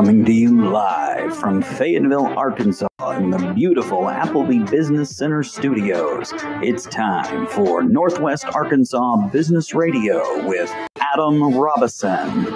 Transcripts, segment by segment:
Coming to you mm-hmm. live from Fayetteville, Arkansas, in the beautiful Appleby Business Center studios. It's time for Northwest Arkansas Business Radio with Adam Robison.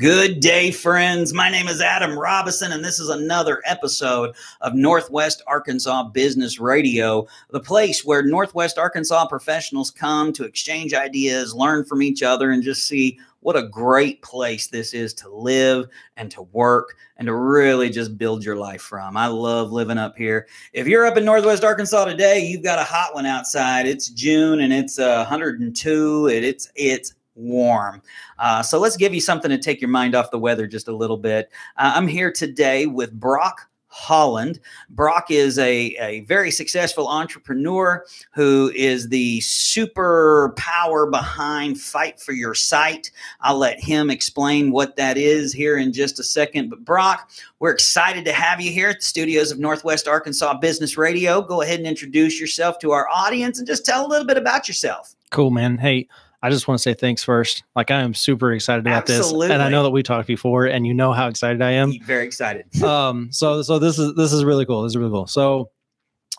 Good day, friends. My name is Adam Robison, and this is another episode of Northwest Arkansas Business Radio, the place where Northwest Arkansas professionals come to exchange ideas, learn from each other, and just see what a great place this is to live and to work and to really just build your life from. I love living up here. If you're up in Northwest Arkansas today, you've got a hot one outside. It's June and it's uh, 102. And it's it's warm. Uh, so let's give you something to take your mind off the weather just a little bit. Uh, I'm here today with Brock Holland. Brock is a, a very successful entrepreneur who is the super power behind Fight for Your Site. I'll let him explain what that is here in just a second. But, Brock, we're excited to have you here at the studios of Northwest Arkansas Business Radio. Go ahead and introduce yourself to our audience and just tell a little bit about yourself. Cool, man. Hey, I just want to say thanks first. Like I am super excited about Absolutely. this, and I know that we talked before, and you know how excited I am. Very excited. um, so so this is this is really cool. This is really cool. So,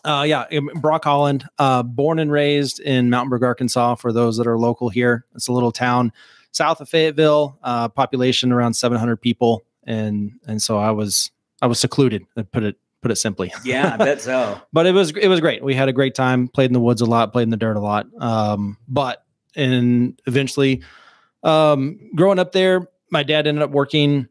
uh, yeah, Brock Holland, uh, born and raised in Mountainburg, Arkansas. For those that are local here, it's a little town south of Fayetteville. Uh, population around 700 people, and and so I was I was secluded. To put it put it simply. Yeah, I bet so. but it was it was great. We had a great time. Played in the woods a lot. Played in the dirt a lot. Um, but and eventually um, growing up there my dad ended up working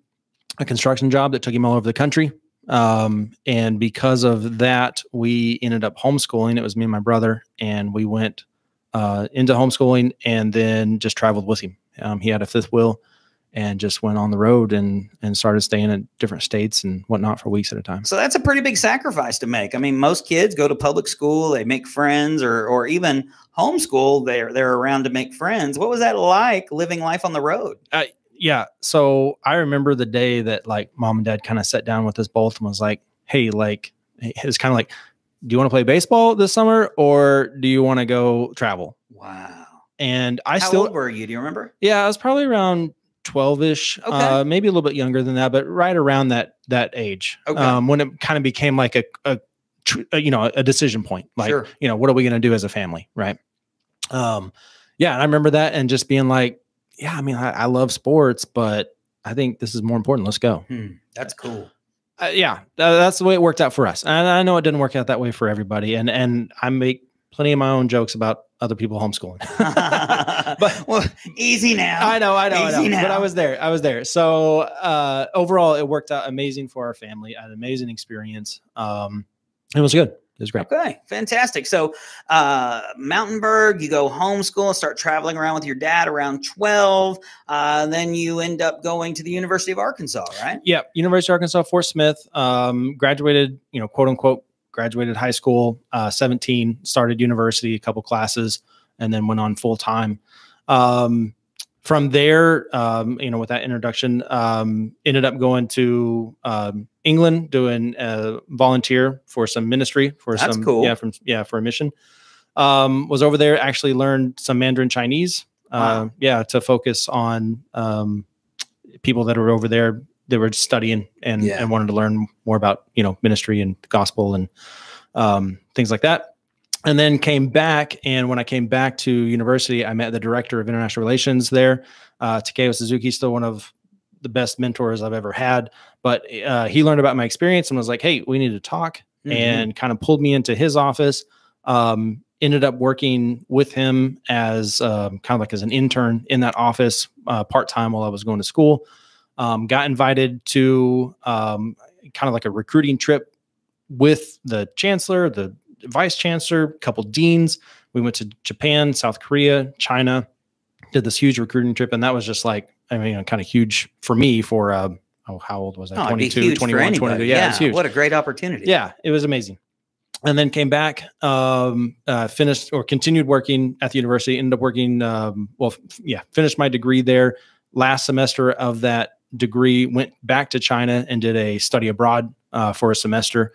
a construction job that took him all over the country. Um, and because of that we ended up homeschooling. It was me and my brother and we went uh, into homeschooling and then just traveled with him. Um, he had a fifth wheel and just went on the road and and started staying in different states and whatnot for weeks at a time. So that's a pretty big sacrifice to make. I mean, most kids go to public school, they make friends, or or even homeschool, they're they're around to make friends. What was that like living life on the road? Uh, yeah. So I remember the day that like mom and dad kind of sat down with us both and was like, "Hey, like it was kind of like, do you want to play baseball this summer or do you want to go travel?" Wow. And I How still old were you? Do you remember? Yeah, I was probably around 12ish Okay. uh, maybe a little bit younger than that but right around that that age Okay. um, when it kind of became like a, a, a you know a decision point like Sure. you know what are we going to do as a family right um yeah and i remember that and just being like yeah i mean I, I love sports but i think this is more important let's go Hmm, that's cool. uh, yeah tha- that's the way it worked out for us and i know it didn't work out that way for everybody and and i make plenty of my own jokes about other people homeschooling but well, easy now. I know, I know, I Easy know. But. I was there. I was there. So uh, overall, it worked out amazing for our family. I had an amazing experience. Um, it was good. It was great. Okay, fantastic. So, uh, Mountainburg, you go homeschool, start traveling around with your dad around 12. Uh, then you end up going to the University of Arkansas, right? Yeah, University of Arkansas, Fort Smith. Um, graduated, you know, quote unquote, graduated high school. Uh, Seventeen, started university, a couple classes, and then went on full time. Um, from there, um, you know, with that introduction, um, ended up going to um, England, doing a volunteer for some ministry for That's some, cool. yeah, from yeah, for a mission. Um, was over there, actually learned some Mandarin Chinese. Uh, Wow. yeah, to focus on um, people that are over there that were studying and, Yeah. and wanted to learn more about you know ministry and gospel and um, things like that and then came back and when i came back to university i met the director of international relations there uh, takeo suzuki still one of the best mentors i've ever had but uh, he learned about my experience and was like hey we need to talk Mhm. and kind of pulled me into his office um, ended up working with him as um, kind of like as an intern in that office uh, part-time while i was going to school um, got invited to um, kind of like a recruiting trip with the chancellor the vice chancellor a couple deans we went to japan south korea china did this huge recruiting trip and that was just like i mean kind of huge for me for uh, oh how old was i Oh, it'd be 22 huge for 21 anybody. 22 yeah, it's huge What a great opportunity. yeah, it was amazing. And then came back, um, uh, finished or continued working at the university. Ended up working, um, well, yeah, finished my degree there. Last semester of that degree, went back to China and did a study abroad uh, for a semester.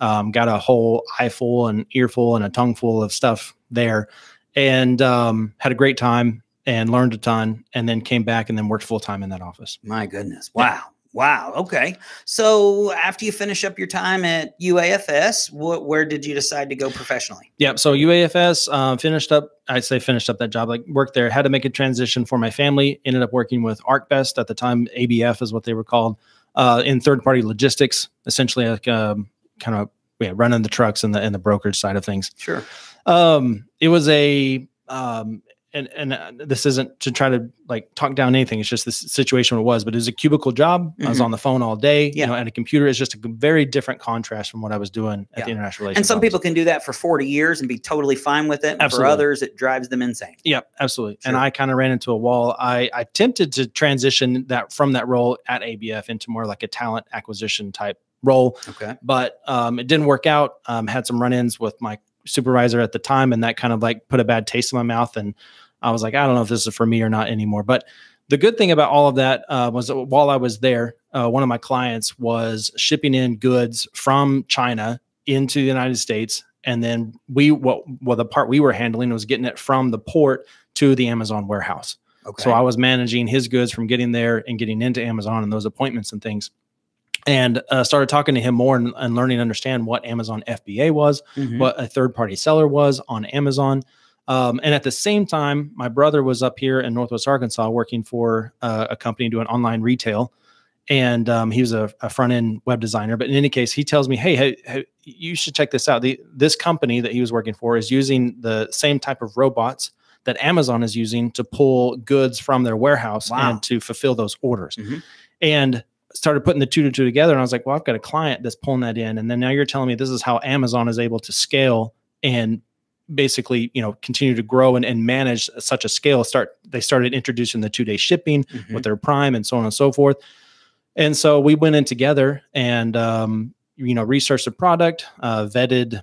Um, got a whole eye full and ear full and a tongue full of stuff there, and um, had a great time. and learned a ton, and then came back and then worked full time in that office. My goodness. Wow. Wow. Okay. So after you finish up your time at UAFS, wh- where did you decide to go professionally? Yep. So UAFS uh, finished up. I'd say finished up that job. Like worked there. Had to make a transition for my family. Ended up working with ArcBest at the time. ABF is what they were called uh, in third party logistics. Essentially, like um, kind of yeah, running the trucks and the and the brokerage side of things. Sure. Um, it was a um, and and uh, this isn't to try to like talk down anything. It's just the situation it was, but it was a cubicle job. I was Mhm. on the phone all day, Yeah. you know, at a computer. It's just a very different contrast from what I was doing at Yeah. the international relations. And some office. people can do that for 40 years and be totally fine with it. And For others, it drives them insane. Yep, absolutely. And I kind of ran into a wall. I I attempted to transition that from that role at ABF into more like a talent acquisition type role, Okay. but um, it didn't work out. Um, had some run-ins with my supervisor at the time, and that kind of like put a bad taste in my mouth. And I was like, I don't know if this is for me or not anymore. But the good thing about all of that uh, was that while I was there, uh, one of my clients was shipping in goods from China into the United States, and then we what well the part we were handling was getting it from the port to the Amazon warehouse. Okay. So I was managing his goods from getting there and getting into Amazon and those appointments and things. And uh, started talking to him more and, and learning to understand what Amazon FBA was, Mhm. what a third party seller was on Amazon. Um, and at the same time, my brother was up here in Northwest Arkansas working for uh, a company doing online retail. And um, he was a, a front end web designer. But in any case, he tells me, hey, hey, hey, you should check this out. The, this company that he was working for is using the same type of robots that Amazon is using to pull goods from their warehouse Wow. and to fulfill those orders. Mhm. And started putting the two to two together. And I was like, well, I've got a client that's pulling that in. And then now you're telling me this is how Amazon is able to scale and basically, you know, continue to grow and, and manage such a scale. Start they started introducing the two day shipping Mhm. with their prime and so on and so forth. And so we went in together and um, you know researched the product, uh, vetted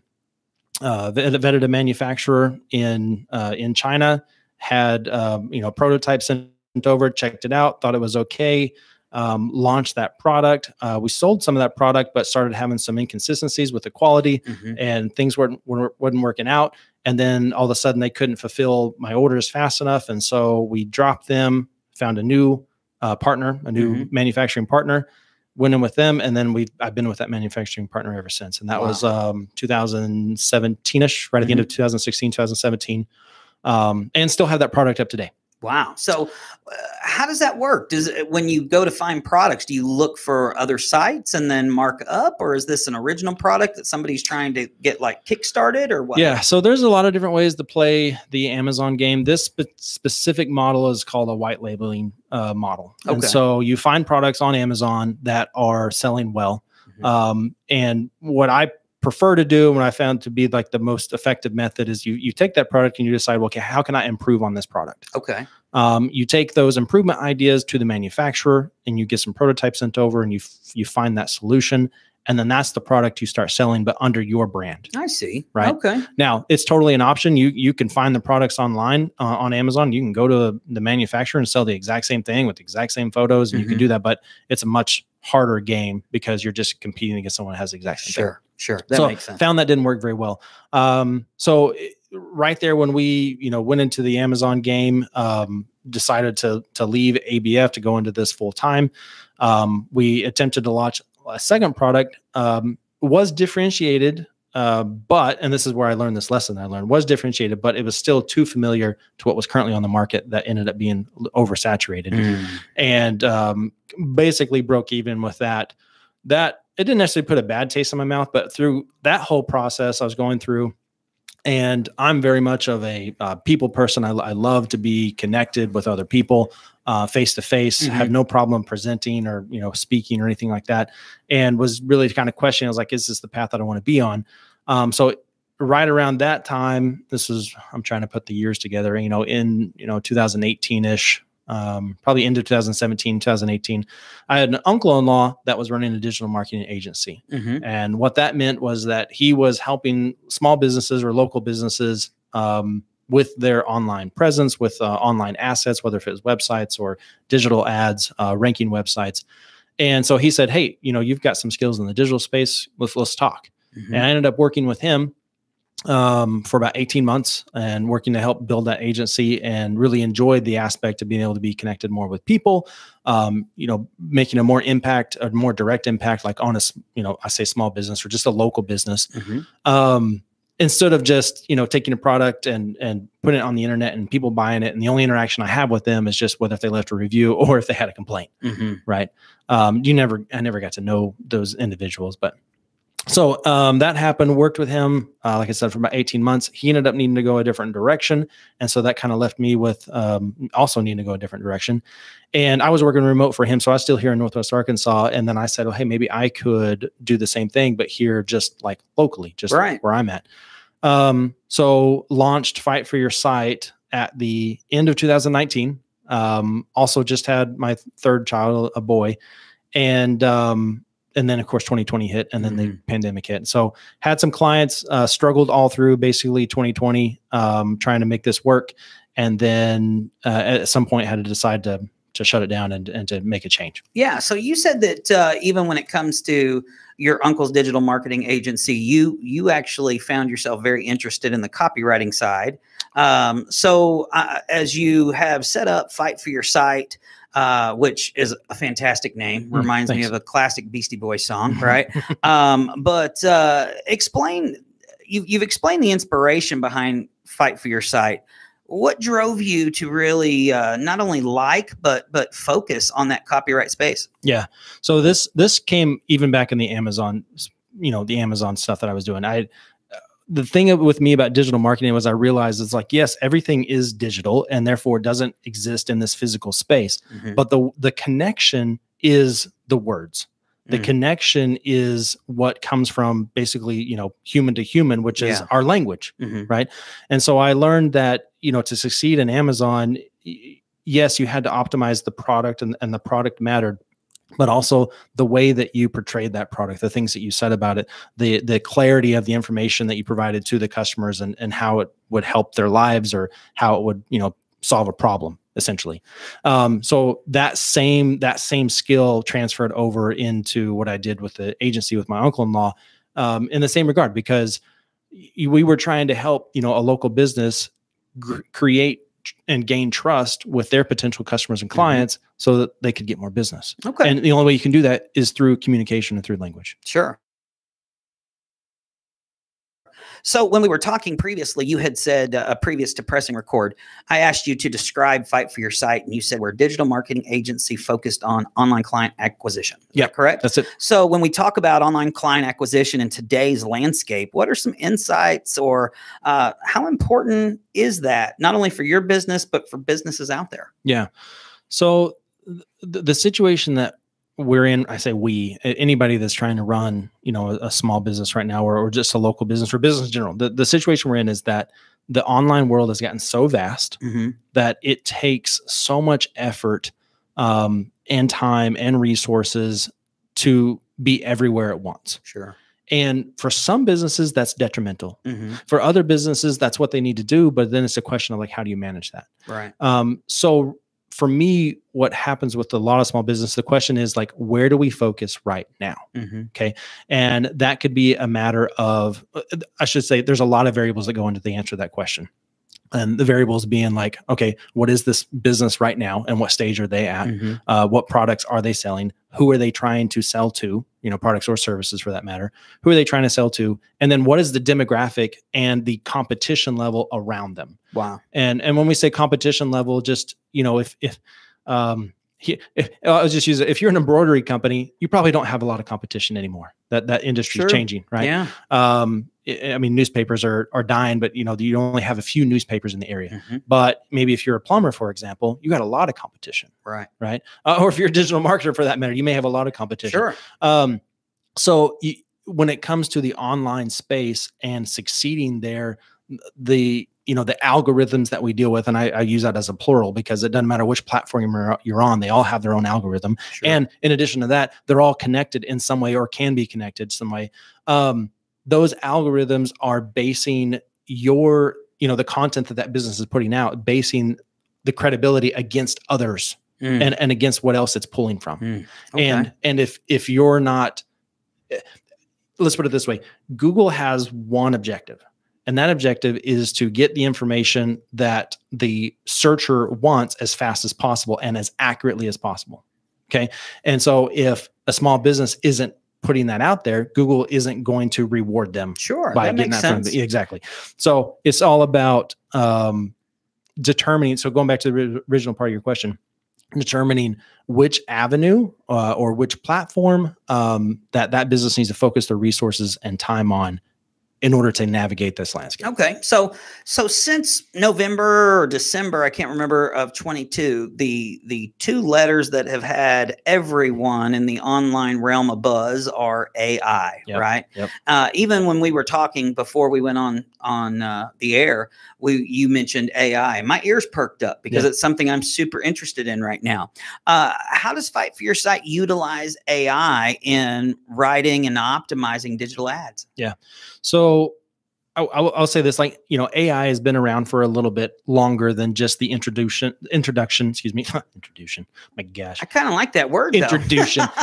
uh, vetted a manufacturer in uh, in China, had um, you know prototypes sent over, checked it out, thought it was okay. Um, launched that product. Uh, we sold some of that product, but started having some inconsistencies with the quality Mhm. and things weren't weren't wasn't working out. And then all of a sudden they couldn't fulfill my orders fast enough, and so we dropped them. Found a new uh, partner, a new Mhm. manufacturing partner. Went in with them, and then we I've been with that manufacturing partner ever since. And that was um, 2017ish, right at the end of 2016, 2017, um, and still have that product up today. Wow. So, uh, how does that work? Does it, when you go to find products, do you look for other sites and then mark up, or is this an original product that somebody's trying to get like kickstarted, or what? Yeah, so there's a lot of different ways to play the Amazon game. This spe- specific model is called a white labeling uh, model. And so you find products on Amazon that are selling well. Mhm. Um, and what I prefer to do, and what I found to be like the most effective method, is you you take that product and you decide, well, okay, how can I improve on this product? Okay. Um, you take those improvement ideas to the manufacturer and you get some prototypes sent over and you f- you find that solution and then that's the product you start selling but under your brand I see. Right. Okay. now it's totally an option you you can find the products online uh, on amazon you can go to the manufacturer and sell the exact same thing with the exact same photos and you can Mhm. do that but it's a much harder game because you're just competing against someone that has the exact same thing Sure. That so makes sense. found that didn't work very well. Um, so right there when we you know went into the Amazon game, um, decided to to leave ABF to go into this full time. Um, we attempted to launch a second product. Um, was differentiated. Uh, but and this is where I learned this lesson I learned was differentiated, but it was still too familiar to what was currently on the market that ended up being oversaturated Mm. and um, basically broke even with that. That it didn't necessarily put a bad taste in my mouth, but through that whole process, I was going through, and I'm very much of a uh, people person. I, I love to be connected with other people, face to face. Have no problem presenting or you know speaking or anything like that. And was really kind of questioning. I was like, is this the path that I want to be on? Um, so right around that time, this is I'm trying to put the years together. You know, in you know 2018 ish, um, probably into 2017, 2018, I had an uncle-in-law that was running a digital marketing agency, Mhm. and what that meant was that he was helping small businesses or local businesses um, with their online presence, with uh, online assets, whether if it was websites or digital ads, uh, ranking websites. And so he said, "Hey, you know, you've got some skills in the digital space. Let's let's talk." Mhm. And I ended up working with him um, for about 18 months and working to help build that agency and really enjoyed the aspect of being able to be connected more with people um, you know making a more impact a more direct impact like on a you know i say small business or just a local business. Um, instead of just you know taking a product and and putting it on the internet and people buying it and the only interaction i have with them is just whether if they left a review or if they had a complaint Mhm. right? Um, you never i never got to know those individuals but so um, that happened worked with him uh, like i said for about 18 months. He ended up needing to go a different direction and so that kind of left me with um, also needing to go a different direction. And i was working remote for him so i was still here in northwest arkansas and then i said "Oh, hey maybe i could do the same thing but here just like locally just Right. where i'm at. Um, so launched fight for your site at the end of 2019 um, also just had my third child a boy. And um, and then of course 2020 hit and then the Mhm. pandemic hit so had some clients uh, struggled all through basically 2020 um, trying to make this work and then uh, at some point had to decide to to shut it down and, and to make a change Yeah. So you said that uh, even when it comes to your uncle's digital marketing agency, you you actually found yourself very interested in the copywriting side. Um, so uh, as you have set up Fight for Your Site, uh, which is a fantastic name, Mm, reminds me of a classic Beastie Boys song, right? um, but uh, explain you, you've explained the inspiration behind Fight for Your Site. What drove you to really uh, not only like but but focus on that copyright space? Yeah. So this this came even back in the Amazon, you know, the Amazon stuff that I was doing. I the thing with me about digital marketing was I realized it's like yes, everything is digital and therefore doesn't exist in this physical space, Mhm. but the the connection is the words. The Mm. connection is what comes from basically, you know, human to human, which is Yeah. our language. Mhm. And so I learned that, you know, to succeed in Amazon, yes, you had to optimize the product and, and the product mattered, but also the way that you portrayed that product, the things that you said about it, the the clarity of the information that you provided to the customers and, and how it would help their lives or how it would, you know, solve a problem essentially. Um, so that same that same skill transferred over into what I did with the agency with my uncle-in-law um, in the same regard because we were trying to help you know a local business gr- create and gain trust with their potential customers and mm-hmm. clients so that they could get more business Okay. and the only way you can do that is through communication and through language Sure. So when we were talking previously, you had said uh, previous to pressing record, I asked you to describe Fight for Your Site, and you said we're a digital marketing agency focused on online client acquisition. Yeah, that correct. that's it So when we talk about online client acquisition in today's landscape, what are some insights or uh, how important is that not only for your business but for businesses out there? Yeah. So th- the, the situation that we're in, I say we, anybody that's trying to run, you know, a, a small business right now or, or just a local business or business in general, the, the situation we're in is that the online world has gotten so vast Mm-hmm. that it takes so much effort um, and time and resources to be everywhere at once. Sure. And for some businesses, that's detrimental. Mm-hmm. For other businesses, that's what they need to do. But then it's a question of like, how do you manage that? Right. Um, so for me, what happens with a lot of small business, the question is like, where do we focus right now? Mm-hmm. And that could be a matter of, uh, I should say, there's a lot of variables that go into the answer to that question. And the variables being like, okay, what is this business right now, and what stage are they at? Mm-hmm. Uh, what products are they selling? Who are they trying to sell to? You know, products or services for that matter. Who are they trying to sell to? And then what is the demographic and the competition level around them? Wow. and and when we say competition level just you know if if um he, if, I'll just use it. If you're an embroidery company, you probably don't have a lot of competition anymore. That that industry Sure. is changing, right? Yeah. Um, I mean, newspapers are are dying, but you know, you only have a few newspapers in the area. Mhm. But maybe if you're a plumber, for example, you got a lot of competition, Right. right? Uh, or if you're a digital marketer, for that matter, you may have a lot of competition. Sure. Um, so you, when it comes to the online space and succeeding there, the you know the algorithms that we deal with, and I, I use that as a plural because it doesn't matter which platform you're, you're on; they all have their own algorithm. Sure. And in addition to that, they're all connected in some way or can be connected some way. Um, those algorithms are basing your you know the content that that business is putting out, basing the credibility against others Mm. and and against what else it's pulling from Mm. Okay. and and if if you're not eh, let's put it this way google has one objective And that objective is to get the information that the searcher wants as fast as possible and as accurately as possible. Okay. And so if a small business isn't putting that out there, Google isn't going to reward them Sure. by that getting makes that sense. the, exactly. So it's all about um, determining. So going back to the original part of your question, determining which avenue uh, or which platform um, that that business needs to focus their resources and time on in order to navigate this landscape. Okay, so so since November or December, I can't remember of 22, the the two letters that have had everyone in the online realm a buzz are AI, Yep, right? yep. Uh, even when we were talking before we went on on uh, the air, we you mentioned AI. My ears perked up because Yeah. it's something I'm super interested in right now. Uh, how does Fight for Your Site utilize AI in writing and optimizing digital ads? Yeah, so I, I'll, I'll say this: like you know, AI has been around for a little bit longer than just the introduction. Introduction, excuse me, introduction. My gosh, I kind of like that word. Introduction.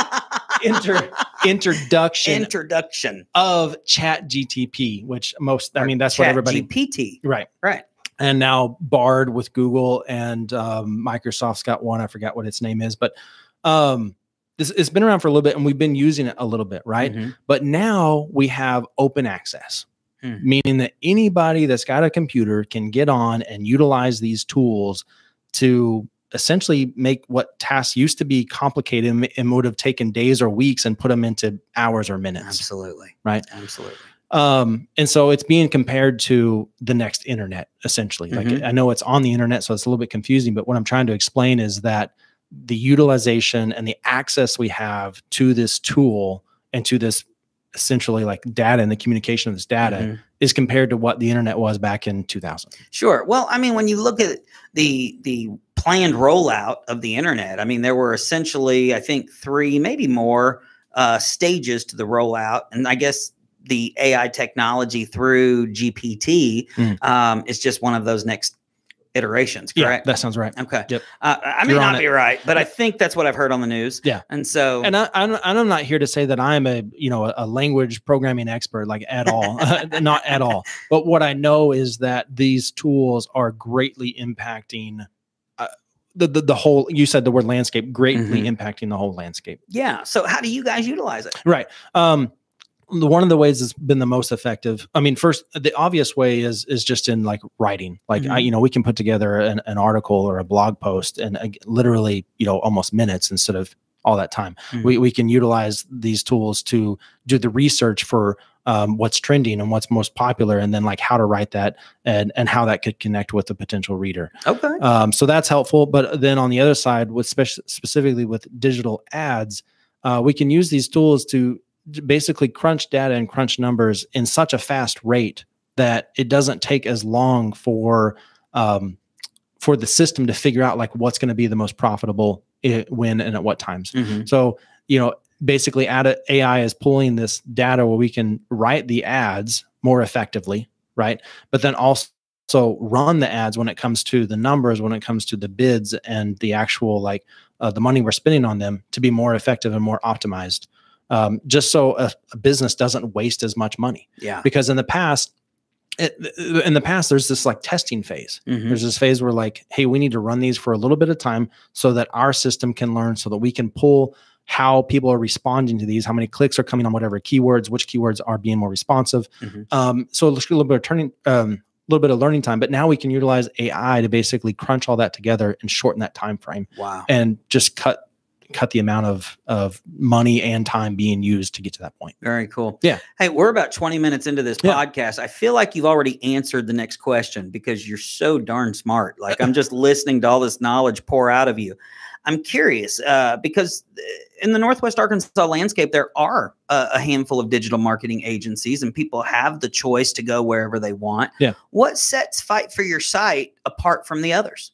Inter introduction Introduction. of Chat GTP, which most I mean that's what everybody GPT. right Right. and now Bard with Google and um, Microsoft's got one. I forgot what its name is, but um, this it's been around for a little bit, and we've been using it a little bit, right? Mhm. But now we have open access, Hmm. meaning that anybody that's got a computer can get on and utilize these tools to essentially make what tasks used to be complicated and- would have taken days or weeks and put them into hours or minutes. Absolutely. Right. Absolutely. Um, and so it's being compared to the next internet, essentially. Like Mhm. I know it's on the internet, so it's a little bit confusing, but what I'm trying to explain is that the utilization and the access we have to this tool and to this essentially like data and the communication of this data Mhm. is compared to what the internet was back in 2000. Sure. Well, I mean, when you look at the the planned rollout of the internet, I mean, there were essentially, I think, three, maybe more uh, stages to the rollout, and I guess the AI technology through GPT Mm. um, is just one of those next iterations. Yeah, Correct. that sounds right. okay. Yep. Uh, I may You're not it. be right, but I think that's what I've heard on the news. Yeah. And so, And I, I'm, I'm not here to say that I'm a you know a, a language programming expert like at all, not at all. But what I know is that these tools are greatly impacting uh, the, the the whole. You said the word landscape, greatly impacting the whole landscape. yeah. So, how do you guys utilize it? Right. Um, one of the ways that's been the most effective. I mean, first, the obvious way is is just in like writing. Like I, Mhm. you know, we can put together an, an article or a blog post and uh, literally, you know, almost minutes instead of all that time. Mhm. We we can utilize these tools to do the research for um, what's trending and what's most popular, and then like how to write that and and how that could connect with the potential reader. Okay. Um, so that's helpful. But then on the other side, with spec- specifically with digital ads, uh, we can use these tools to basically crunch data and crunch numbers in such a fast rate that it doesn't take as long for um, for the system to figure out like what's going to be the most profitable i- when and at what times. Mhm. So, you know, basically AI is pulling this data where we can write the ads more effectively, right? But then also run the ads when it comes to the numbers, when it comes to the bids and the actual like uh, the money we're spending on them to be more effective and more optimized. Um, just so a, a business doesn't waste as much money. Yeah. Because in the past, it, in the past, there's this like testing phase Mhm. there's this phase where like hey we need to run these for a little bit of time so that our system can learn so that we can pull how people are responding to these how many clicks are coming on whatever keywords which keywords are being more responsive Mhm. um, so a little bit of turning um, a little bit of learning time but now we can utilize ai to basically crunch all that together and shorten that time frame Wow. and just cut cut the amount of of money and time being used to get to that point Very cool. Yeah. Hey, we're about 20 minutes into this Yeah. podcast. I feel like you've already answered the next question because you're so darn smart. Like I'm just listening to all this knowledge pour out of you. I'm curious uh, because in the Northwest Arkansas landscape, there are a, a handful of digital marketing agencies and people have the choice to go wherever they want. Yeah. What sets Fight for Your Site apart from the others?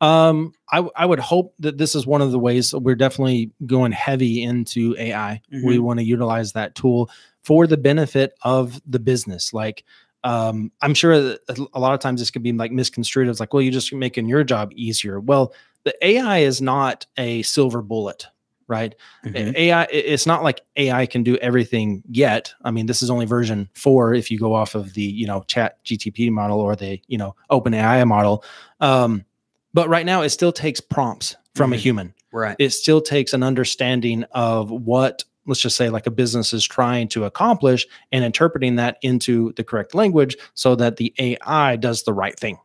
Um, I, I would hope that this is one of the ways we're definitely going heavy into AI. We Mhm. want to utilize that tool for the benefit of the business. Like, um, I'm sure a lot of times this could be like misconstrued as like, well, you're just making your job easier. Well, the AI is not a silver bullet, right? Mhm. AI, it's not like AI can do everything yet. I mean, this is only version four if you go off of the, you know, chat GTP model or the, you know, open AI model. Um, but right now it still takes prompts from a Mhm. human. Right. It still takes an understanding of what, let's just say, like a business is trying to accomplish and interpreting that into the correct language so that the AI does the right thing.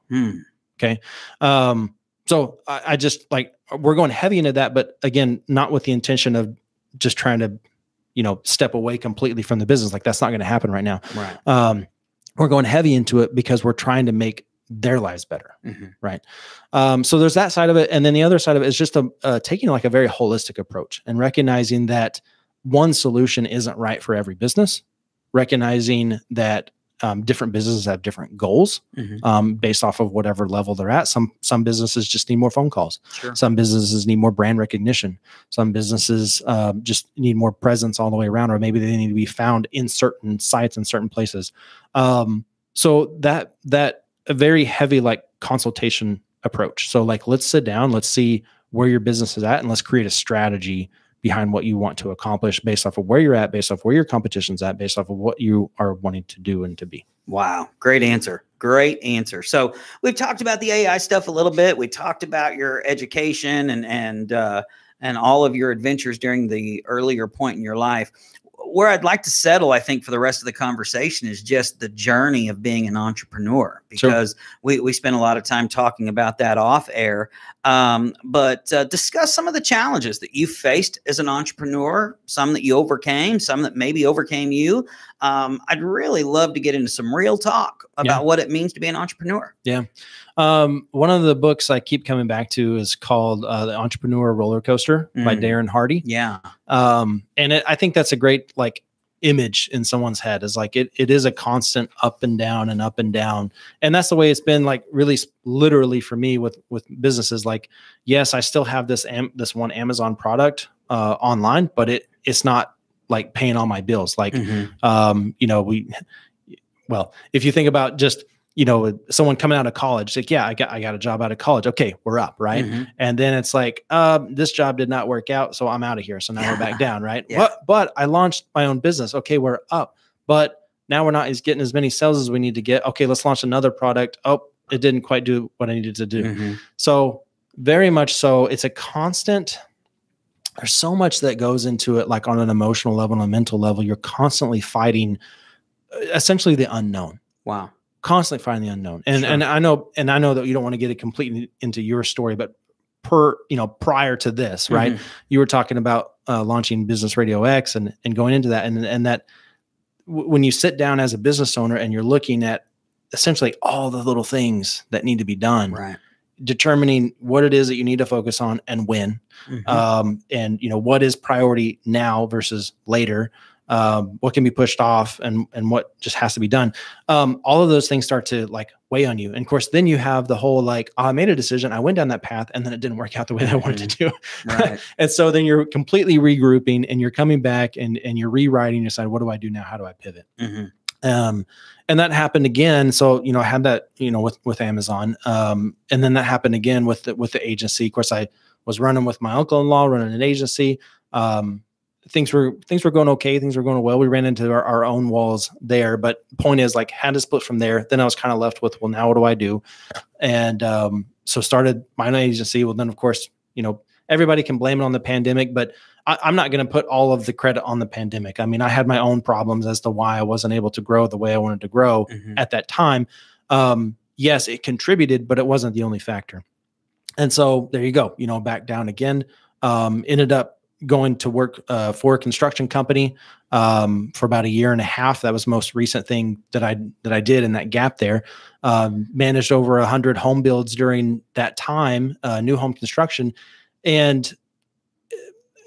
Okay. Um, so I, I just like we're going heavy into that, but again, not with the intention of just trying to, you know, step away completely from the business. Like that's not going to happen right now. Right. Um, we're going heavy into it because we're trying to make their lives better. Mhm. Um, so there's that side of it, and then the other side of it is just a, uh, taking like a very holistic approach and recognizing that one solution isn't right for every business. Recognizing that um, different businesses have different goals Mhm. um, based off of whatever level they're at. Some some businesses just need more phone calls. Sure. Some businesses need more brand recognition. Some businesses um, just need more presence all the way around, or maybe they need to be found in certain sites in certain places. Um, so that that a very heavy like consultation approach. So like let's sit down, let's see where your business is at, and let's create a strategy behind what you want to accomplish based off of where you're at, based off where your competition's at, based off of what you are wanting to do and to be. Wow, great answer. Great answer. So we've talked about the AI stuff a little bit. We talked about your education and and uh, and all of your adventures during the earlier point in your life. Where I'd like to settle, I think, for the rest of the conversation is just the journey of being an entrepreneur, Sure. because we we spent a lot of time talking about that off air. Um, but uh, discuss some of the challenges that you faced as an entrepreneur, some that you overcame, some that maybe overcame you, um, I'd really love to get into some real talk about Yeah. what it means to be an entrepreneur. Yeah. Um, one of the books I keep coming back to is called uh, "The Entrepreneur Roller Coaster" by Mm. Darren Hardy. Yeah. Um, and it, I think that's a great like image in someone's head is like it, it is a constant up and down and up and down and that's the way it's been like really literally for me with with businesses like yes i still have this am- this one amazon product uh online but it it's not like paying all my bills like Mhm. um you know we well if you think about just you know someone coming out of college like yeah i got i got a job out of college okay we're up right Mhm. and then it's like um this job did not work out so i'm out of here so now we're back down right Yeah. but but i launched my own business okay we're up but now we're not as getting as many sales as we need to get okay let's launch another product oh it didn't quite do what i needed to do Mhm. so very much so it's a constant there's so much that goes into it like on an emotional level and a mental level you're constantly fighting uh, essentially the unknown Wow. constantly fighting the unknown and Sure. and i know and i know that you don't want to get it completely into your story but per you know prior to this right Mhm. you were talking about uh, launching business radio x and and going into that and and that w- when you sit down as a business owner and you're looking at essentially all the little things that need to be done Right. Determining what it is that you need to focus on and when. Mhm. um, and you know what is priority now versus later? Um, what can be pushed off and and what just has to be done? Um, all of those things start to like weigh on you. And of course then you have the whole like oh, i made a decision. I went down that path and then it didn't work out the way that i wanted to do. Right. and so then you're completely regrouping and you're coming back and and you're rewriting you decide what do i do now? How do i pivot? Mhm. Um and that happened again. So you know i had that you know with with amazon. Um and then that happened again with the with the agency. Of course i was running with my uncle-in-law running an agency. Um things were things were going okay. Things were going well. We ran into our, our own walls there. But point is like had to split from there. Then i was kind of left with well now what do i do? And um so started my own agency. Well then of course you know everybody can blame it on the pandemic but I, i'm not going to put all of the credit on the pandemic. I mean i had my own problems as to why i wasn't able to grow the way i wanted to grow Mhm. at that time. Um yes it contributed but it wasn't the only factor. And so there you go you know back down again. Um ended up going to work uh, for a construction company um, for about a year and a half. That was the most recent thing that i that i did in that gap there. Um, managed over a hundred home builds during that time uh, new home construction and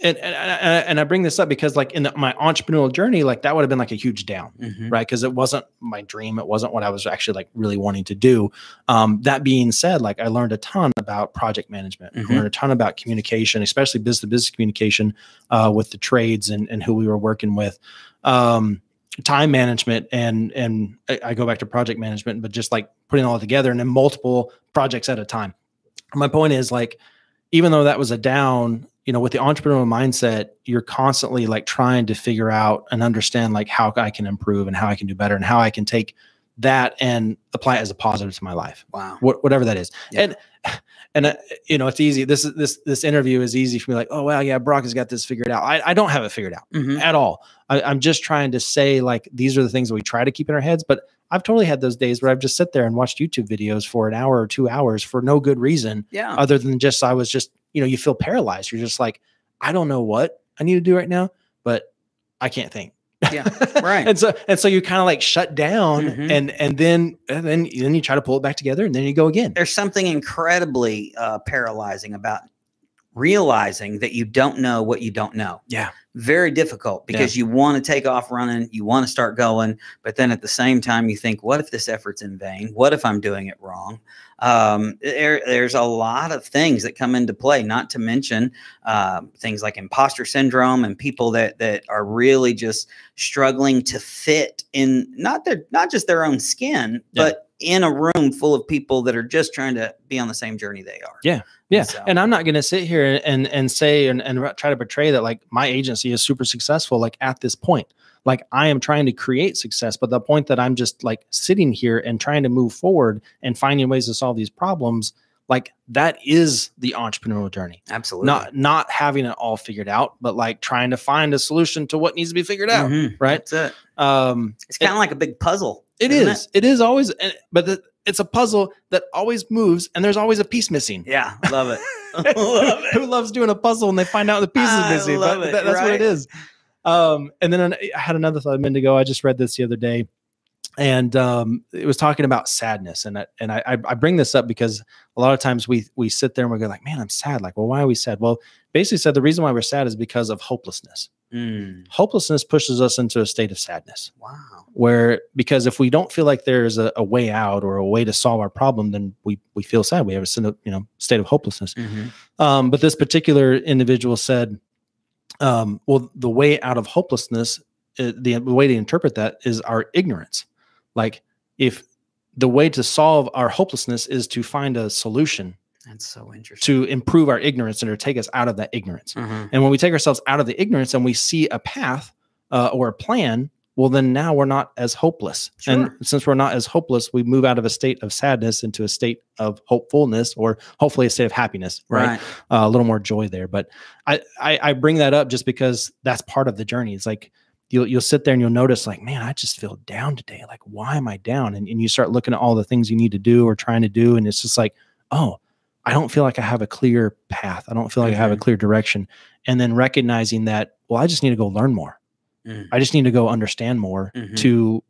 and, and and I bring this up because like in the, my entrepreneurial journey, like that would have been like a huge down Mhm. right? Because it wasn't my dream. It wasn't what i was actually like really wanting to do. Um, that being said like i learned a ton about project management. Mhm. i learned a ton about communication especially business to business communication uh, with the trades and, and who we were working with. Um, time management and and I, I go back to project management but just like putting it all together and then multiple projects at a time. My point is like even though that was a down you know, with the entrepreneurial mindset, you're constantly like trying to figure out and understand like how I can improve and how I can do better and how I can take that and apply it as a positive to my life, Wow. what, whatever that is. Yeah. And and uh, you know, it's easy. This is this this interview is easy for me. Like, oh well, yeah, Brock has got this figured out. I, I don't have it figured out Mhm. at all. I, I'm just trying to say like these are the things that we try to keep in our heads. But I've totally had those days where I've just sit there and watched YouTube videos for an hour or two hours for no good reason Yeah. other than just I was just you know you feel paralyzed. You're just like I don't know what I need to do right now, but I can't think. Yeah, right. and so and so you kind of like shut down Mhm. and and then and then then you try to pull it back together and then you go again. There's something incredibly uh, paralyzing about realizing that you don't know what you don't know. Yeah. Very difficult because you want to take off running, you want to start going, but then at the same time, you think, what if this effort's in vain? What if I'm doing it wrong? Um, there, there's a lot of things that come into play, not to mention um, things like imposter syndrome and people that that are really just struggling to fit in not their not just their own skin, Yeah. but in a room full of people that are just trying to be on the same journey they are. Yeah. Yeah. So- And I'm not going to sit here and and say and, and try to portray that like my agency is super successful like at this point. Like I am trying to create success, but the point that I'm just like sitting here and trying to move forward and finding ways to solve these problems, like that is the entrepreneurial journey. Absolutely. Not not having it all figured out, but like trying to find a solution to what needs to be figured out. Mhm. Right. That's it. Um It's kind of like a big puzzle. It is. It is always but the, it's a puzzle that always moves and there's always a piece missing. Yeah. Love it. love it. Who loves doing a puzzle and they find out the piece I is missing? love But it, that- that's what it is. Um, and then I had another thought a minute ago. I just read this the other day, and um, it was talking about sadness. And I, and I, I bring this up because a lot of times we we sit there and we go like, "Man, I'm sad." Like, well, why are we sad? Well, basically said the reason why we're sad is because of hopelessness. Mm, Hopelessness pushes us into a state of sadness wow. where because if we don't feel like there's a, a way out or a way to solve our problem, then we we feel sad. We have a state of, you know state of hopelessness. Mhm. Um, but this particular individual said, um, well, the way out of hopelessness, uh, the, way to interpret that is our ignorance. Like, if the way to solve our hopelessness is to find a solution That's so interesting. to improve our ignorance and to take us out of that ignorance. Mhm. And when we take ourselves out of the ignorance and we see a path uh, or a plan, well, then now we're not as hopeless. And since we're not as hopeless, we move out of a state of sadness into a state of hopefulness or hopefully a state of happiness, right? Right. uh, a little more joy there. But I, I I bring that up just because that's part of the journey. It's like you'll you'll sit there and you'll notice like, man, I just feel down today. Like, why am I down? And, and you start looking at all the things you need to do or trying to do, and it's just like, oh, I don't feel like I have a clear path. I don't feel like I have a Mhm. clear direction. And then recognizing that, well, I just need to go learn more. Mm. I just need to go understand more Mhm. to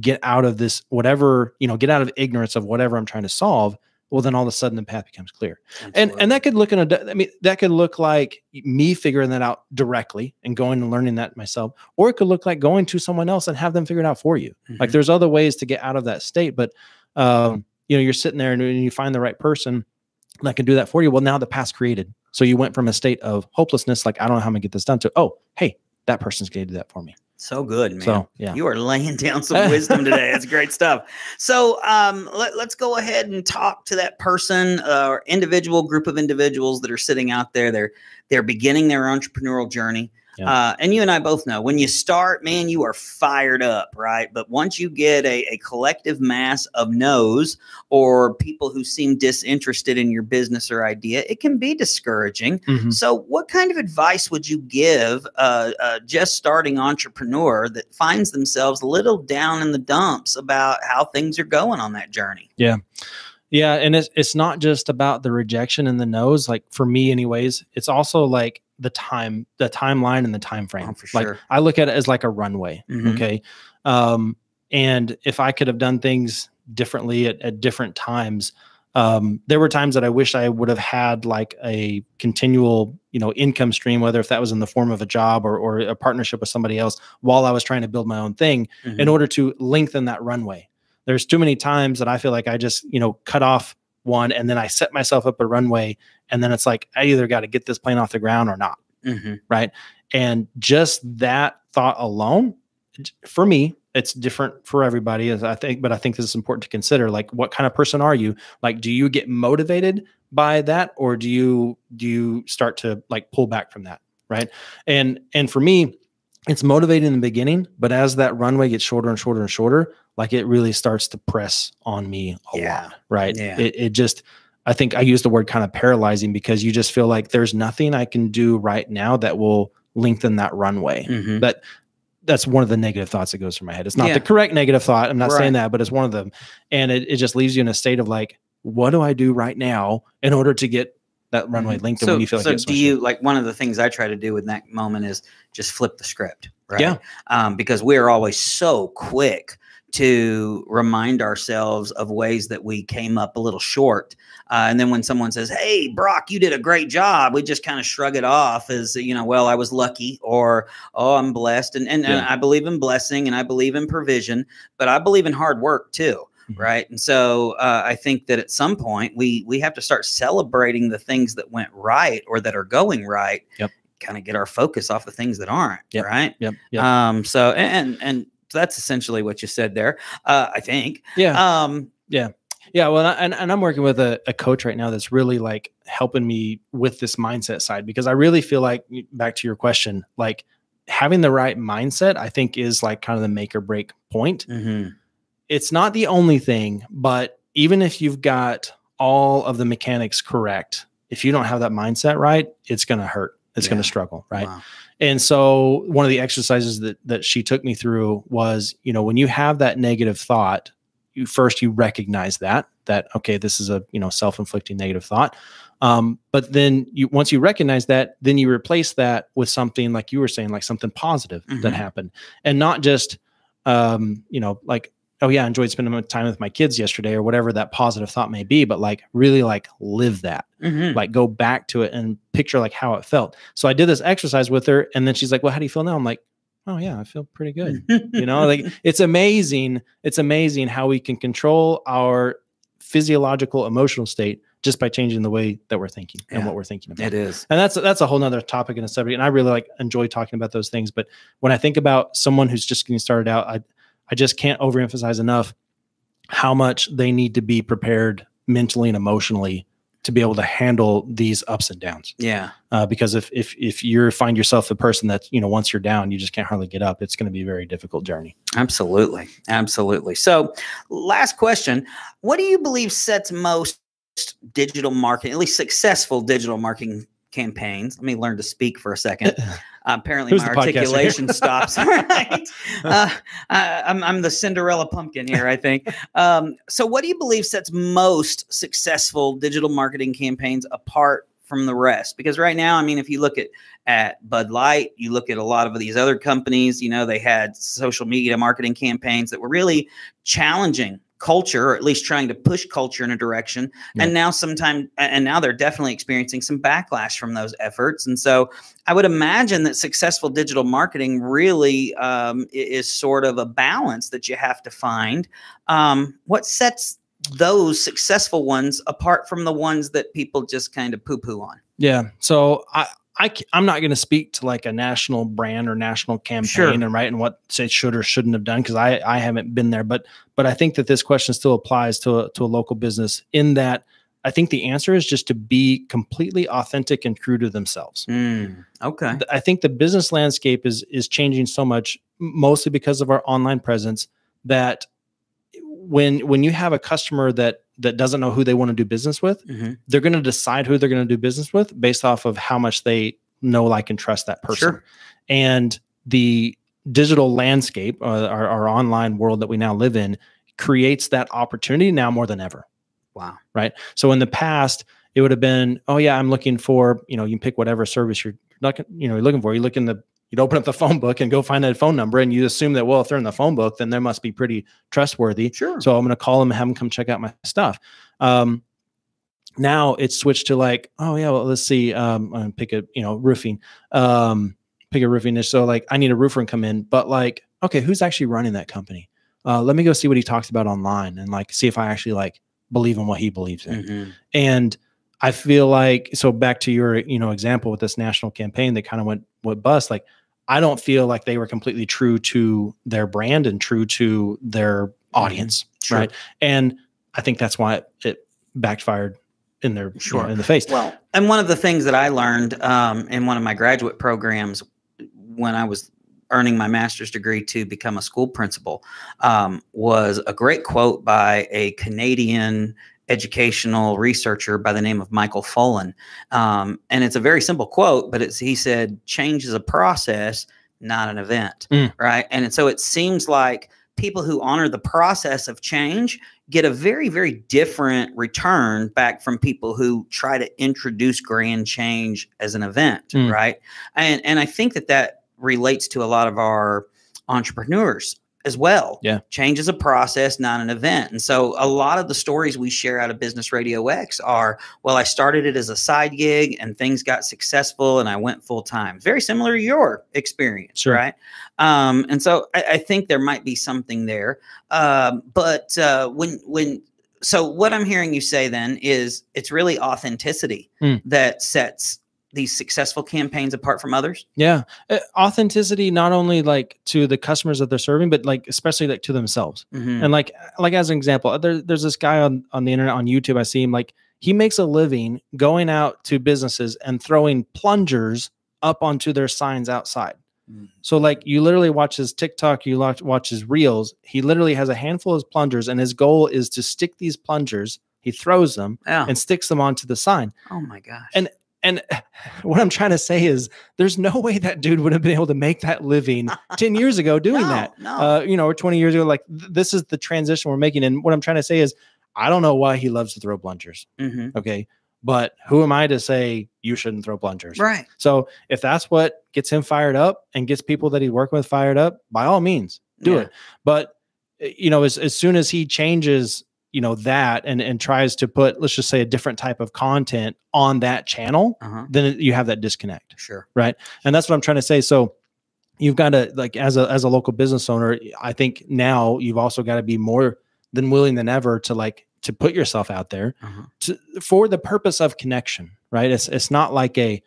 get out of this whatever you know, get out of ignorance of whatever I'm trying to solve. Well, then all of a sudden the path becomes clear. And Absolutely. and that could look in a i mean that could look like me figuring that out directly and going and learning that myself or it could look like going to someone else and have them figure it out for you. Like Mhm. there's other ways to get out of that state but um you know you're sitting there and, and you find the right person that can do that for you. Well now the path's created. So you went from a state of hopelessness like i don't know how i'm gonna get this done to oh hey that person's gonna do that for me so good, man. so yeah You are laying down some wisdom today. It's great stuff. So um, let, us go ahead and talk to that person uh, or individual group of individuals that are sitting out there. They're they're beginning their entrepreneurial journey. Yeah. Uh, and you and I both know when you start, man, you are fired up, right? But once you get a, a collective mass of no's or people who seem disinterested in your business or idea, it can be discouraging. Mhm. So, what kind of advice would you give uh, a just starting entrepreneur that finds themselves a little down in the dumps about how things are going on that journey? Yeah. Yeah, and it's it's not just about the rejection and the no's. Like for me, anyways, it's also like the time, the timeline, and the time frame. Oh, for like sure. I look at it as like a runway. Mhm. Okay, um, and if I could have done things differently at, at different times, um, there were times that I wish I would have had like a continual, you know, income stream, whether if that was in the form of a job or or a partnership with somebody else, while I was trying to build my own thing in Mhm. order to lengthen that runway. There's too many times that I feel like I just, you know, cut off one and then I set myself up a runway and then it's like I either got to get this plane off the ground or not, Mhm. right? And just that thought alone for me it's different for everybody as i think but i think this is important to consider like what kind of person are you like do you get motivated by that or do you do you start to like pull back from that right and and for me it's motivating in the beginning but as that runway gets shorter and shorter and shorter like it really starts to press on me a Yeah. lot right Yeah. it, it just i think i use the word kind of paralyzing because you just feel like there's nothing i can do right now that will lengthen that runway Mhm. that that's one of the negative thoughts that goes through my head. It's not Yeah. the correct negative thought. I'm not Right. saying that, but it's one of them. And it, it just leaves you in a state of like, what do I do right now in order to get that runway Mhm. lengthened So, when you feel like so it's do you like one of the things I try to do in that moment is just flip the script, right? Yeah. Um, because we're always so quick to remind ourselves of ways that we came up a little short. Uh, and then when someone says, Hey, Brock, you did a great job, we just kind of shrug it off as, you know, well, I was lucky or, oh, I'm blessed. And, and, and I believe in blessing and I believe in provision, but I believe in hard work too. Mhm. Right. And so uh, I think that at some point we we have to start celebrating the things that went right or that are going right. Yep. Kind of get our focus off the things that aren't. Yep. Right. Yep. Yep. Um, so and and so that's essentially what you said there. Uh, I think. yeah. Um, yeah. Yeah, well, and, and, I'm working with a, a coach right now that's really like helping me with this mindset side because I really feel like back to your question, like having the right mindset, I think is like kind of the make or break point. mhm. it's not the only thing, but even if you've got all of the mechanics correct, if you don't have that mindset right, it's going to hurt. It's going to struggle, right? Wow. And so one of the exercises that that she took me through was, you know, when you have that negative thought, you first you recognize that that okay, this is a, you know, self-inflicting negative thought. Um, but then you once you recognize that, then you replace that with something like you were saying, like something positive Mhm. that happened. And not just um, you know, like, oh yeah, I enjoyed spending time with my kids yesterday or whatever that positive thought may be, but like really like live that Mhm. like go back to it and picture like how it felt. So I did this exercise with her and then she's like, "Well, how do you feel now?" I'm like, "Oh yeah, I feel pretty good." You know, like it's amazing. It's amazing how we can control our physiological emotional state just by changing the way that we're thinking and what we're thinking about. it is. And that's that's a whole nother topic and a subject. And I really like enjoy talking about those things. But when I think about someone who's just getting started out, I I just can't overemphasize enough how much they need to be prepared mentally and emotionally to be able to handle these ups and downs. Yeah. Uh, because if if if you find yourself a person that you know once you're down, you just can't hardly get up. It's going to be a very difficult journey. Absolutely. Absolutely. So, last question What do you believe sets most digital marketing, at least successful digital marketing campaigns? Let me learn to speak for a second. Uh, apparently, Who's my the podcaster here? articulation stops. right. Uh, I, I'm, I'm the Cinderella pumpkin here, I think. Um, so, what do you believe sets most successful digital marketing campaigns apart from the rest? Because right now, I mean, if you look at at Bud Light, you look at a lot of these other companies, you know, they had social media marketing campaigns that were really challenging culture or at least trying to push culture in a direction Yeah. and now sometime and now they're definitely experiencing some backlash from those efforts and so i would imagine that successful digital marketing really um, is sort of a balance that you have to find um, what sets those successful ones apart from the ones that people just kind of poo-poo on Yeah. So I, I am not going to speak to like a national brand or national campaign Sure. and right and what say should or shouldn't have done because I I haven't been there, but but I think that this question still applies to a, to a local business in that I think the answer is just to be completely authentic and true to themselves. Mm, okay I think the business landscape is is changing so much, mostly because of our online presence. That when when you have a customer that that doesn't know who they want to do business with, Mhm. they're going to decide who they're going to do business with based off of how much they know, like, and trust that person. Sure. And the digital landscape, uh, our, our online world that we now live in, creates that opportunity now more than ever wow right? So in the past, it would have been, oh yeah, I'm looking for, you know, you can pick whatever service you're looking, you know, you're looking for. You look in the, you'd open up the phone book and go find that phone number, and you assume that, well, if they're in the phone book, then they must be pretty trustworthy. sure So I'm going to call them and have them come check out my stuff. Um, now it's switched to like, oh yeah, well, let's see, um, I'm pick a, you know, roofing, um, pick a roofing niche. So like, I need a roofer and come in, but like, okay, who's actually running that company? Uh, let me go see what he talks about online and like see if I actually like believe in what he believes in. Mhm. And I feel like so back to your you know example with this national campaign that kind of went went bust. Like I don't feel like they were completely true to their brand and true to their audience, Sure. right? And I think that's why it, it backfired in their you know, in the face. Well, and one of the things that I learned um, in one of my graduate programs when I was earning my master's degree to become a school principal um, was a great quote by a Canadian educational researcher by the name of Michael Fullan. Um, and it's a very simple quote, but it's he said, change is a process, not an event. Mm. Right. And so it seems like people who honor the process of change get a very very different return back from people who try to introduce grand change as an event Mm. right and and i think that that relates to a lot of our entrepreneurs as well Yeah. change is a process not an event and so a lot of the stories we share out of business radio x are well i started it as a side gig and things got successful and i went full time very similar to your experience Sure. right um, and so I, I think there might be something there um, but uh, when when so what I'm hearing you say then is it's really authenticity Mm. that sets these successful campaigns apart from others. Yeah. Uh, authenticity, not only like to the customers that they're serving, but like especially like to themselves. Mhm. And like, like as an example, there, there's this guy on, on the internet on YouTube. I see him like he makes a living going out to businesses and throwing plungers up onto their signs outside. Mm. So like you literally watch his TikTok, you watch, watch his reels. He literally has a handful of plungers and his goal is to stick these plungers. He throws them Yeah. and sticks them onto the sign. oh my gosh. And and what I'm trying to say is there's no way that dude would have been able to make that living 10 years ago doing No, that. no. Uh, you know, or 20 years ago. Like th- this is the transition we're making. And what I'm trying to say is I don't know why he loves to throw plungers. Mhm. Okay. But who am I to say you shouldn't throw plungers? Right. So if that's what gets him fired up and gets people that he's working with fired up, by all means, do Yeah. it. But uh, you know, as, as soon as he changes, you know, that and and tries to put, let's just say, a different type of content on that channel, Uh-huh. then you have that disconnect, Sure. Right. And that's what I'm trying to say. So you've got to like as a as a local business owner, I think now you've also got to be more than willing than ever to like to put yourself out there Uh-huh. to, for the purpose of connection, right? It's it's not like a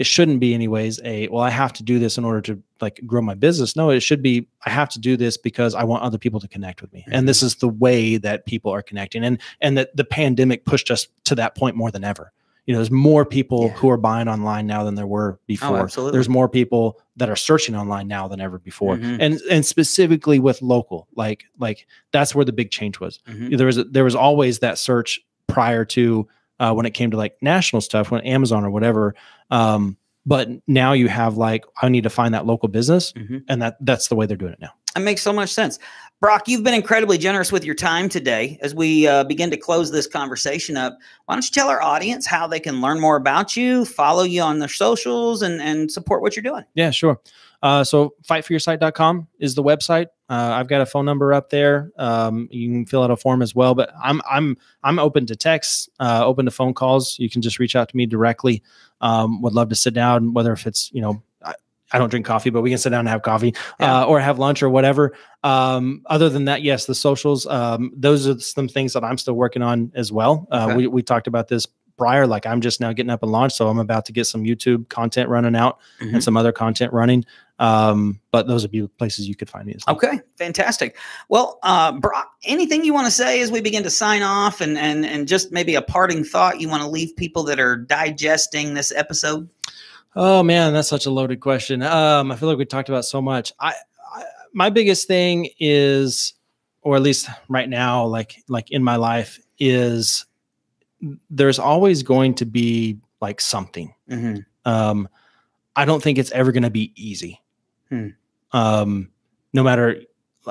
it shouldn't be anyways a well I have to do this in order to like grow my business. No, it should be I have to do this because I want other people to connect with me. And this is the way that people are connecting and and that the pandemic pushed us to that point more than ever. You know, there's more people Yeah. who are buying online now than there were before. absolutely. There's more people that are searching online now than ever before. Mhm. And and specifically with local, like like that's where the big change was Mhm. there was there was always that search prior to uh, when it came to like national stuff when amazon or whatever um, but now you have like i need to find that local business Mhm. and that that's the way they're doing it now That makes so much sense. Brock, you've been incredibly generous with your time today. As we uh, begin to close this conversation up, why don't you tell our audience how they can learn more about you, follow you on their socials, and, and support what you're doing? yeah sure uh, so fightforyoursite.com is the website uh, i've got a phone number up there um, you can fill out a form as well but i'm i'm i'm open to texts uh, open to phone calls you can just reach out to me directly um, would love to sit down whether if it's you know I, I don't drink coffee, but we can sit down and have coffee Yeah. uh, or have lunch or whatever. Um, other than that, yes, the socials, um, those are some things that I'm still working on as well. Uh, Okay. we, we talked about this prior, like I'm just now getting up and launched. So I'm about to get some YouTube content running out Mhm. and some other content running. Um, but those would be places you could find me. As well. Okay, fantastic. Well, uh, Brock, anything you want to say as we begin to sign off, and and and just maybe a parting thought you want to leave people that are digesting this episode? Oh man, that's such a loaded question. Um, I feel like we talked about so much. I, I my biggest thing is, or at least right now, like like in my life, is there's always going to be like something. Mm-hmm. Um, I don't think it's ever going to be easy. Hmm. Um, no matter,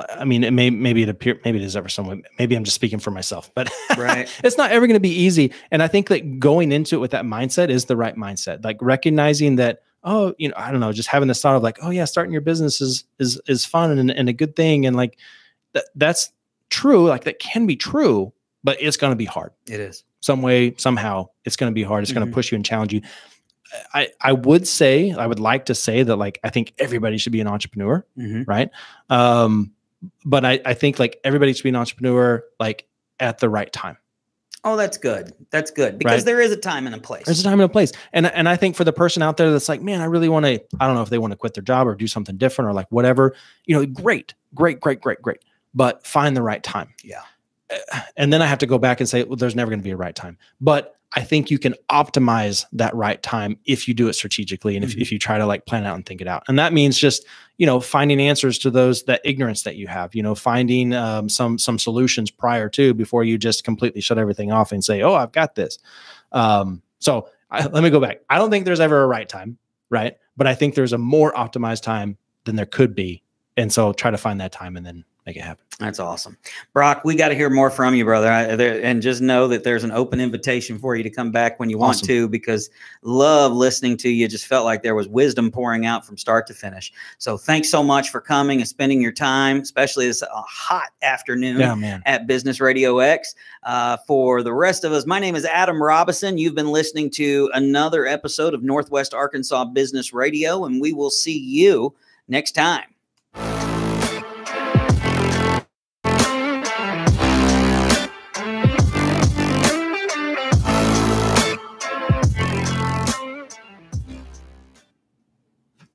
I mean, it may maybe it appear maybe it is ever someone. Maybe I'm just speaking for myself, but Right. it's not ever going to be easy. And I think that going into it with that mindset is the right mindset. Like recognizing that, oh, you know, I don't know, just having this thought of like, oh yeah, starting your business is is is fun and, and a good thing, and like that that's true. Like that can be true, but it's going to be hard It is. Some way somehow it's going to be hard it's going Mhm. to push you and challenge you i i would say i would like to say that like i think everybody should be an entrepreneur Mm-hmm. right um but i i think like everybody should be an entrepreneur like at the right time Oh, that's good. That's good because Right. there is a time and a place. There's a time and a place. And and I think for the person out there that's like, man, I really want to, I don't know if they want to quit their job or do something different or like whatever, you know, great, great, great, great, great. But find the right time. Yeah. And then I have to go back and say, well, there's never going to be a right time. But I think you can optimize that right time if you do it strategically and if, Mhm. if you try to like plan out and think it out. And that means just, you know, finding answers to those that ignorance that you have, you know, finding um, some some solutions prior to before you just completely shut everything off and say, oh, I've got this. Um, so I, let me go back. I don't think there's ever a right time, right? But I think there's a more optimized time than there could be. And so try to find that time and then make it happen. That's awesome. Brock, we got to hear more from you, brother. I, there, and just know that there's an open invitation for you to come back when you want Awesome. to because love listening to you. Just felt like there was wisdom pouring out from start to finish. So thanks so much for coming and spending your time, especially this uh, hot afternoon. Yeah, at Business Radio X. Uh, for the rest of us, my name is Adam Robinson. You've been listening to another episode of Northwest Arkansas Business Radio, and we will see you next time.